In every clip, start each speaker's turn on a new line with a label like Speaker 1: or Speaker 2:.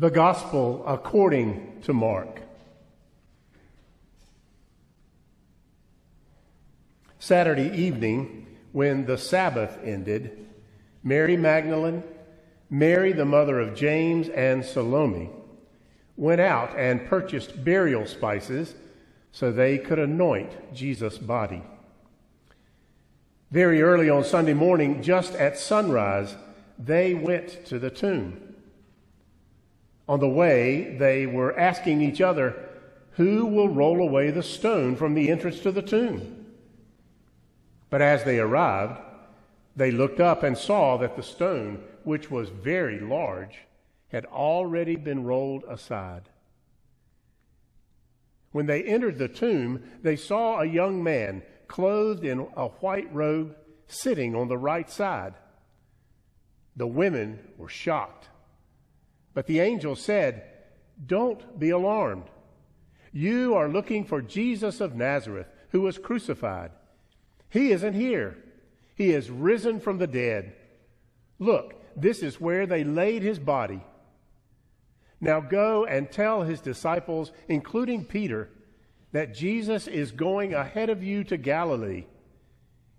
Speaker 1: The Gospel according to Mark. Saturday evening, when the Sabbath ended, Mary Magdalene, Mary the mother of James, and Salome went out and purchased burial spices so they could anoint Jesus' body. Very early on Sunday morning, just at sunrise, they went to the tomb. On the way, they were asking each other, Who will roll away the stone from the entrance to the tomb? But as they arrived, they looked up and saw that the stone, which was very large, had already been rolled aside. When they entered the tomb, they saw a young man clothed in a white robe sitting on the right side. The women were shocked. But the angel said, Don't be alarmed. You are looking for Jesus of Nazareth, who was crucified. He isn't here. He is risen from the dead. Look, this is where they laid his body. Now go and tell his disciples, including Peter, that Jesus is going ahead of you to Galilee.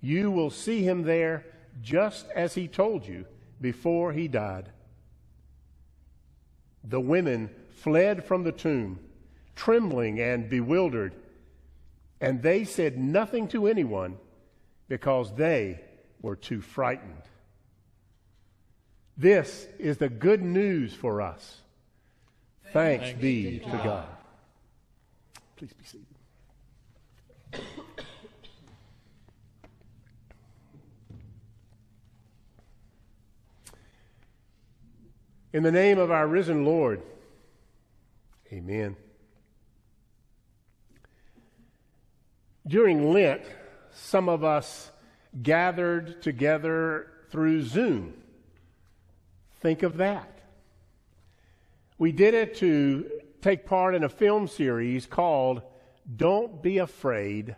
Speaker 1: You will see him there just as he told you before he died. The women fled from the tomb, trembling and bewildered, and they said nothing to anyone because they were too frightened. This is the good news for us. Thanks, Thanks be to God. God. Please be seated. In the name of our risen Lord, amen. During Lent, some of us gathered together through Zoom. Think of that. We did it to take part in a film series called Don't Be Afraid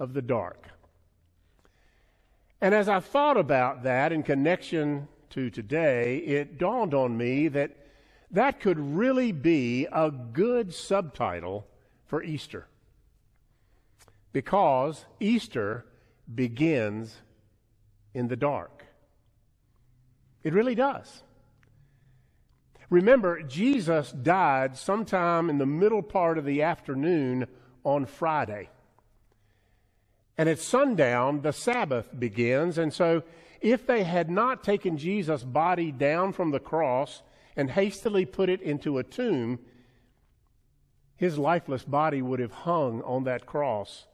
Speaker 1: of the Dark. And as I thought about that in connection to today, it dawned on me that that could really be a good subtitle for Easter. Because Easter begins in the dark. It really does. Remember, Jesus died sometime in the middle part of the afternoon on Friday. And at sundown, the Sabbath begins. And so if they had not taken Jesus' body down from the cross and hastily put it into a tomb, his lifeless body would have hung on that cross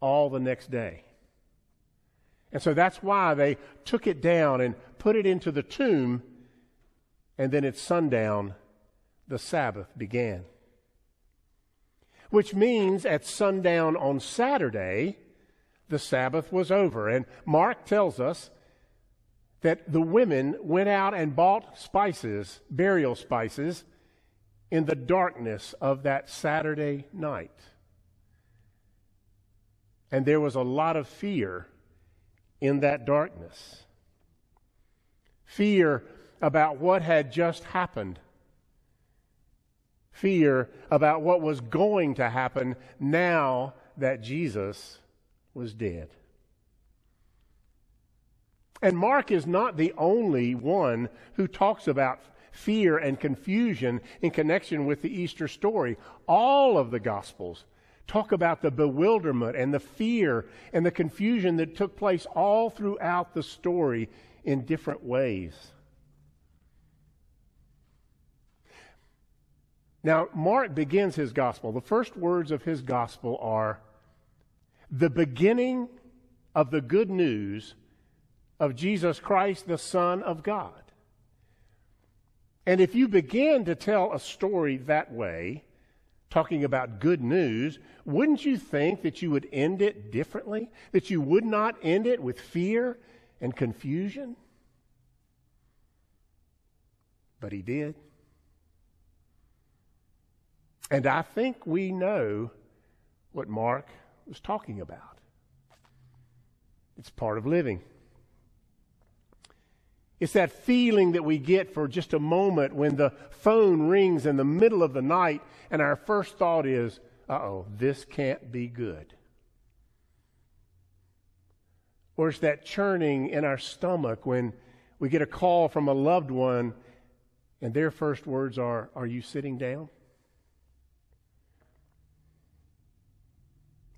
Speaker 1: all the next day. And so that's why they took it down and put it into the tomb, and then at sundown, the Sabbath began. Which means at sundown on Saturday, the Sabbath was over. And Mark tells us that the women went out and bought spices, burial spices, in the darkness of that Saturday night. And there was a lot of fear in that darkness. Fear about what had just happened. Fear about what was going to happen now that Jesus was dead. And Mark is not the only one who talks about fear and confusion in connection with the Easter story. All of the Gospels talk about the bewilderment and the fear and the confusion that took place all throughout the story in different ways. Now, Mark begins his gospel. The first words of his gospel are the beginning of the good news of Jesus Christ, the Son of God. And if you begin to tell a story that way, talking about good news, wouldn't you think that you would end it differently? That you would not end it with fear and confusion? But he did. And I think we know what Mark was talking about. It's part of living. It's that feeling that we get for just a moment when the phone rings in the middle of the night and our first thought is, uh oh, this can't be good. Or it's that churning in our stomach when we get a call from a loved one and their first words are, Are you sitting down?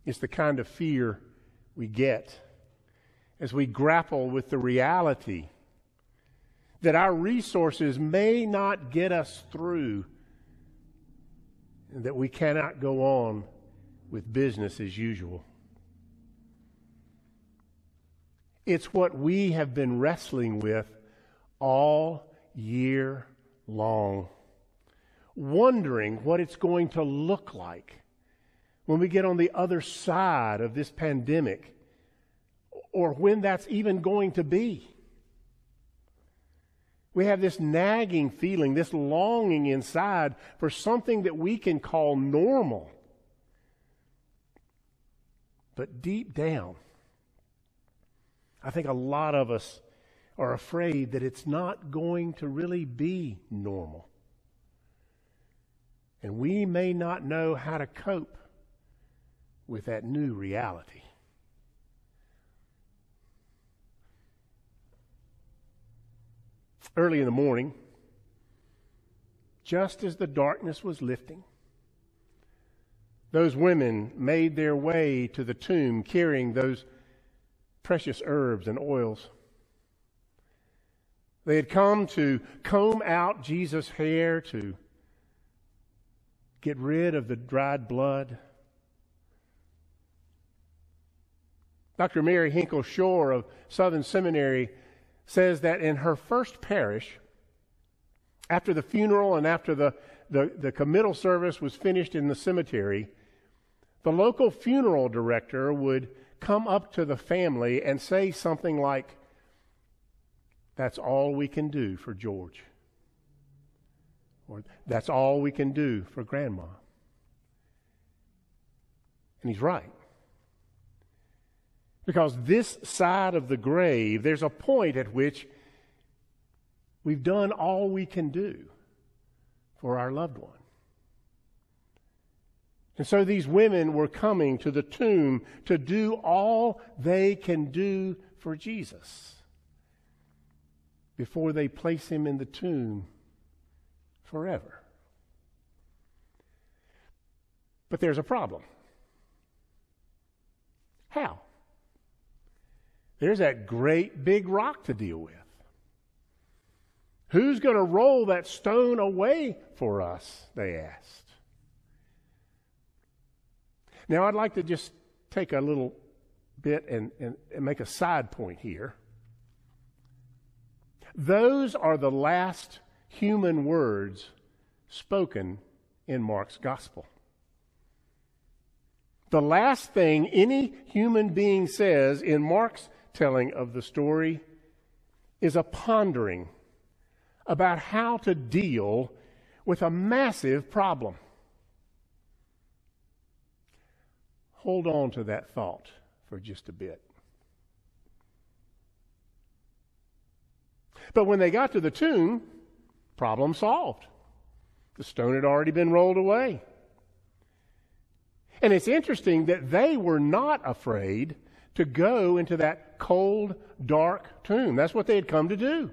Speaker 1: It's the kind of fear we get as we grapple with the reality that our resources may not get us through and that we cannot go on with business as usual. It's what we have been wrestling with all year long, wondering what it's going to look like when we get on the other side of this pandemic or when that's even going to be. We have this nagging feeling, this longing inside for something that we can call normal. But deep down, I think a lot of us are afraid that it's not going to really be normal. And we may not know how to cope with that new reality. early in the morning, just as the darkness was lifting, those women made their way to the tomb carrying those precious herbs and oils. They had come to comb out Jesus' hair, to get rid of the dried blood. Dr. Mary Hinkle Shore of Southern Seminary says that in her first parish, after the funeral and after the, the, the committal service was finished in the cemetery, the local funeral director would come up to the family and say something like, That's all we can do for George. Or, That's all we can do for Grandma. And he's right. Because this side of the grave, there's a point at which we've done all we can do for our loved one. And so these women were coming to the tomb to do all they can do for Jesus before they place him in the tomb forever. But there's a problem. How? There's that great big rock to deal with. Who's going to roll that stone away for us? They asked. Now, I'd like to just take a little bit and, and, and make a side point here. Those are the last human words spoken in Mark's gospel. The last thing any human being says in Mark's telling of the story is a pondering about how to deal with a massive problem. Hold on to that thought for just a bit. But when they got to the tomb, problem solved. The stone had already been rolled away. And it's interesting that they were not afraid to go into that cold, dark tomb. That's what they had come to do.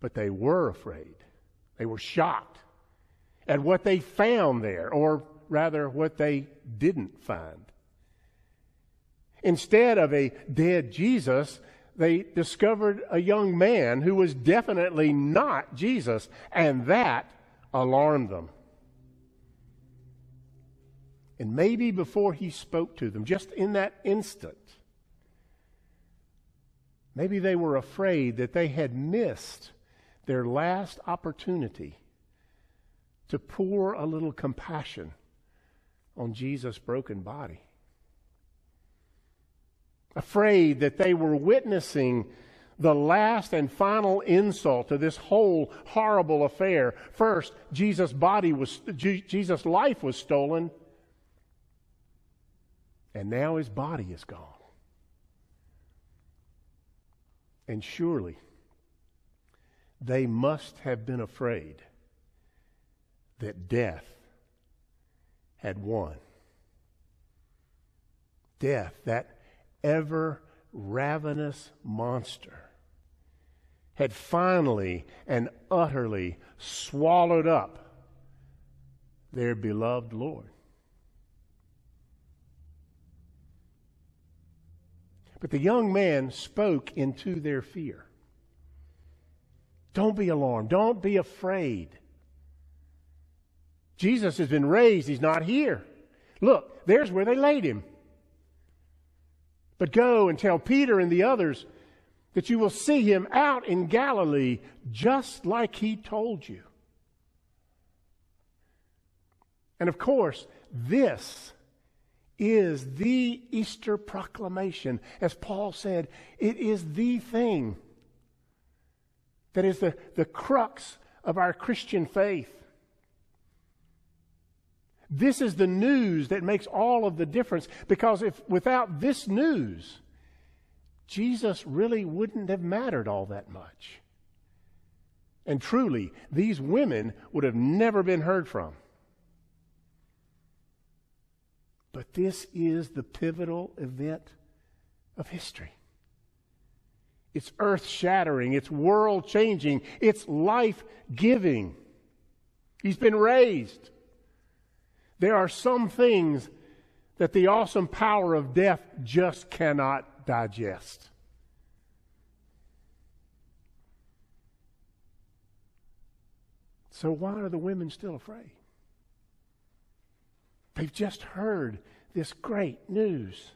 Speaker 1: But they were afraid. They were shocked at what they found there, or rather, what they didn't find. Instead of a dead Jesus, they discovered a young man who was definitely not Jesus, and that alarmed them. And maybe before he spoke to them, just in that instant, maybe they were afraid that they had missed their last opportunity to pour a little compassion on Jesus' broken body. Afraid that they were witnessing the last and final insult to this whole horrible affair. First, Jesus' body was, Jesus' life was stolen and now his body is gone. And surely they must have been afraid that death had won. Death, that ever ravenous monster, had finally and utterly swallowed up their beloved Lord. But the young man spoke into their fear. Don't be alarmed. Don't be afraid. Jesus has been raised. He's not here. Look, there's where they laid him. But go and tell Peter and the others that you will see him out in Galilee just like he told you. And of course, this is the Easter proclamation. As Paul said, it is the thing that is the, the crux of our Christian faith. This is the news that makes all of the difference because if without this news, Jesus really wouldn't have mattered all that much. And truly, these women would have never been heard from. But this is the pivotal event of history. It's earth shattering, it's world changing, it's life giving. He's been raised. There are some things that the awesome power of death just cannot digest. So, why are the women still afraid? They've just heard this great news.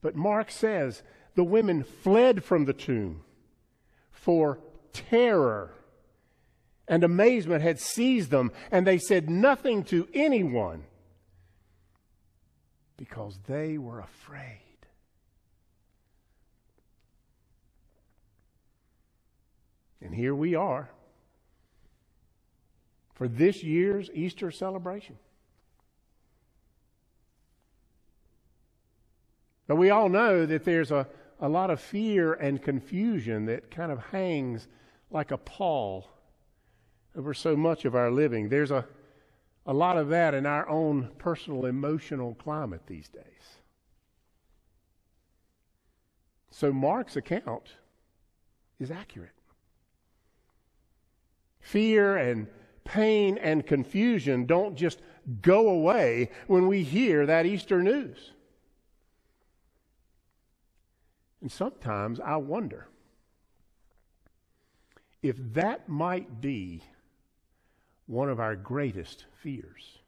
Speaker 1: But Mark says the women fled from the tomb for terror and amazement had seized them, and they said nothing to anyone because they were afraid. And here we are for this year's Easter celebration. But we all know that there's a, a lot of fear and confusion that kind of hangs like a pall over so much of our living. There's a, a lot of that in our own personal emotional climate these days. So Mark's account is accurate. Fear and pain and confusion don't just go away when we hear that Easter news. And sometimes I wonder if that might be one of our greatest fears.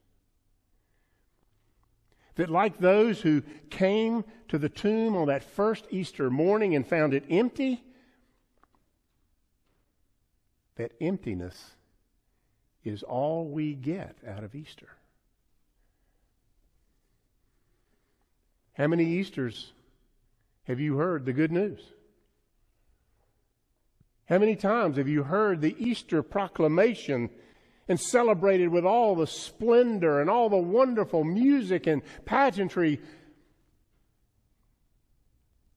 Speaker 1: That, like those who came to the tomb on that first Easter morning and found it empty, that emptiness is all we get out of Easter. How many Easters have you heard the good news? How many times have you heard the Easter proclamation and celebrated with all the splendor and all the wonderful music and pageantry,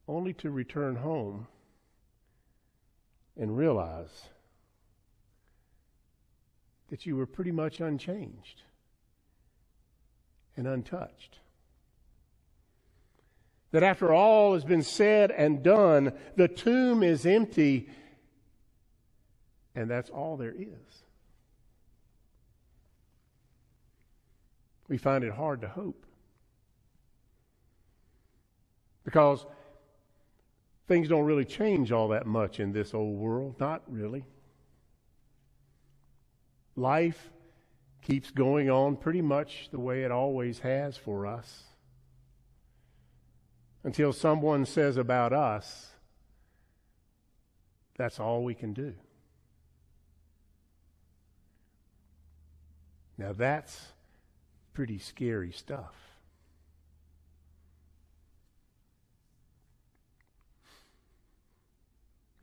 Speaker 1: only to return home and realize that you were pretty much unchanged and untouched? That after all has been said and done, the tomb is empty, and that's all there is. We find it hard to hope. Because things don't really change all that much in this old world. Not really. Life keeps going on pretty much the way it always has for us until someone says about us, that's all we can do. Now that's pretty scary stuff.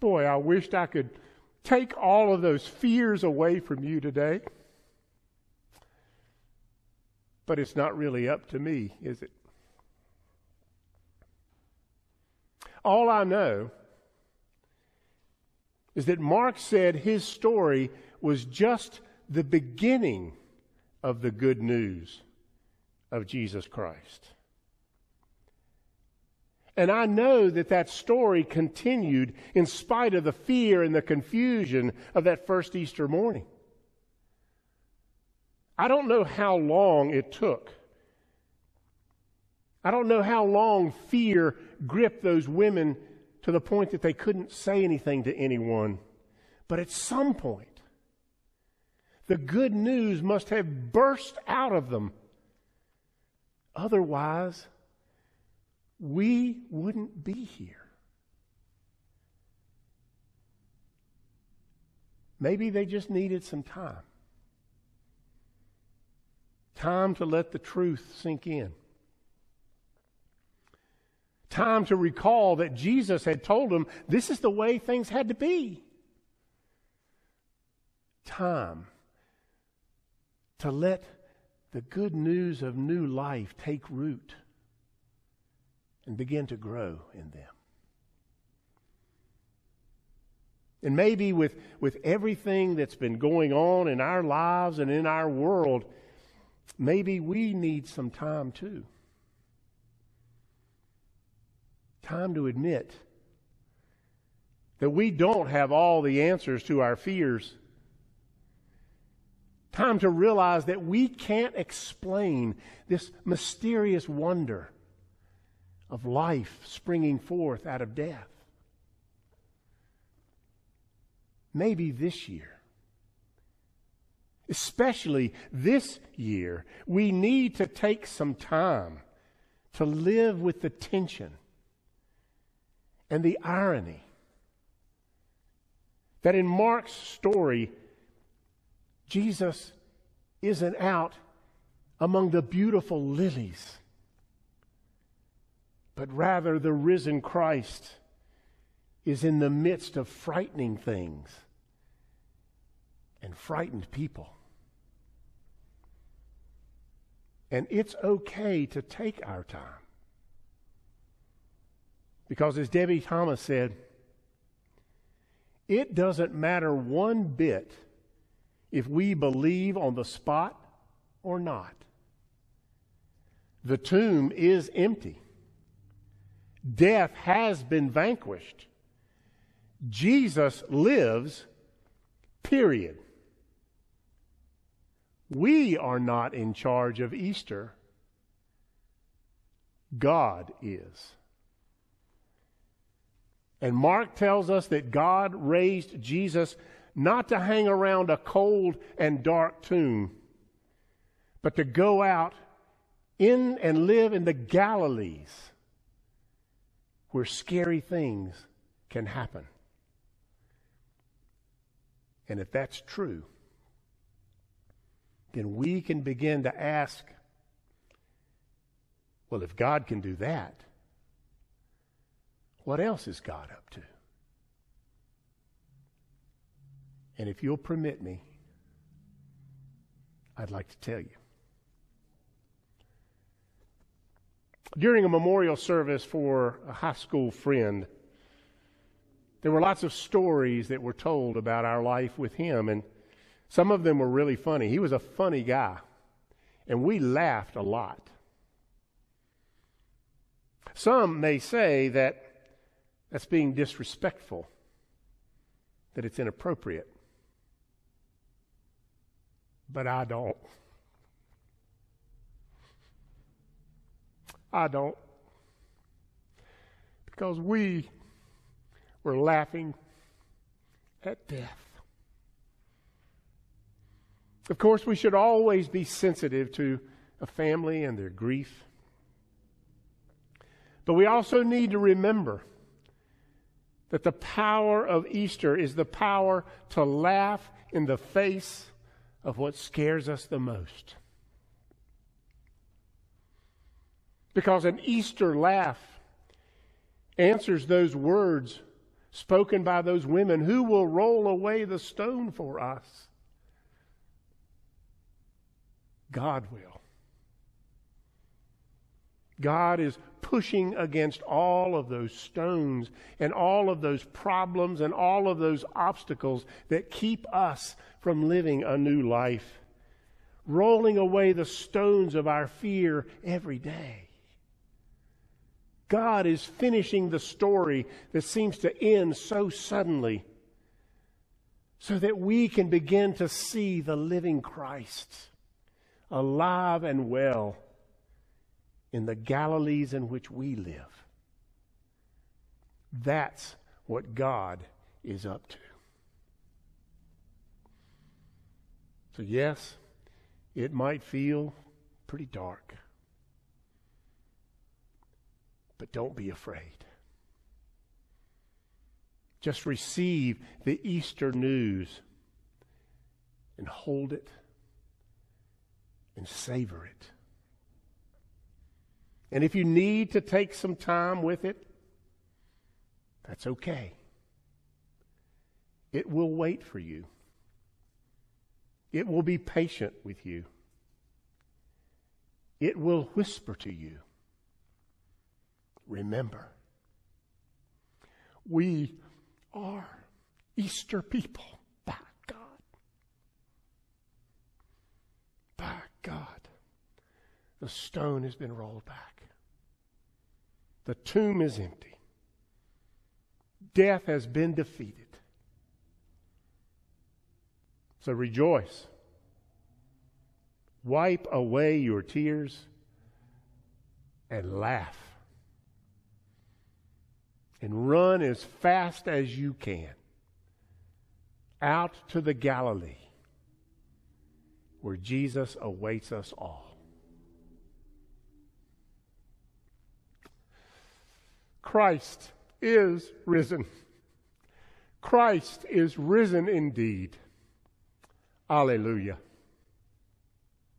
Speaker 1: Boy, I wished I could take all of those fears away from you today. But it's not really up to me, is it? All I know is that Mark said his story was just the beginning of the good news of Jesus Christ. And I know that that story continued in spite of the fear and the confusion of that first Easter morning. I don't know how long it took. I don't know how long fear gripped those women to the point that they couldn't say anything to anyone. But at some point, the good news must have burst out of them. Otherwise, we wouldn't be here. Maybe they just needed some time. Time to let the truth sink in. Time to recall that Jesus had told them this is the way things had to be. Time to let the good news of new life take root and begin to grow in them. And maybe with, with everything that's been going on in our lives and in our world, maybe we need some time too. Time to admit that we don't have all the answers to our fears. Time to realize that we can't explain this mysterious wonder of life springing forth out of death. Maybe this year, especially this year, we need to take some time to live with the tension and the irony that in Mark's story, Jesus isn't out among the beautiful lilies but rather the risen Christ is in the midst of frightening things and frightened people. And it's okay to take our time. Because as Debie Thomas said, it doesn't matter one bit if we believe on the spot or not. The tomb is empty. Death has been vanquished. Jesus lives, period. We are not in charge of Easter. God is. And Mark tells us that God raised Jesus not to hang around a cold and dark tomb, but to go out in and live in the Galilees where scary things can happen. And if that's true, then we can begin to ask well, if God can do that, what else is God up to? And if you'll permit me, I'd like to tell you. during a memorial service for a high school friend, there were lots of stories that were told about our life with him, and some of them were really funny. He was a funny guy, and we laughed a lot. Some may say that that's being disrespectful, that it's inappropriate. But I don't. I don't. Because we were laughing at death. Of course, we should always be sensitive to a family and their grief. But we also need to remember that the power of Easter is the power to laugh in the face of what scares us the most. Because an Easter laugh answers those words spoken by those women Who will roll away the stone for us? God will. God is pushing against all of those stones and all of those problems and all of those obstacles that keep us from living a new life, rolling away the stones of our fear every day. God is finishing the story that seems to end so suddenly so that we can begin to see the living Christ alive and well in the Galilees in which we live. That's what God is up to. So, yes, it might feel pretty dark, but don't be afraid. Just receive the Easter news and hold it and savor it. And if you need to take some time with it, that's okay. It will wait for you. It will be patient with you. It will whisper to you. Remember, we are Easter people. By God. By God. The stone has been rolled back. The tomb is empty. Death has been defeated. So rejoice. Wipe away your tears and laugh and run as fast as you can out to the Galilee where Jesus awaits us all. Christ is risen. Christ is risen indeed. Alleluia.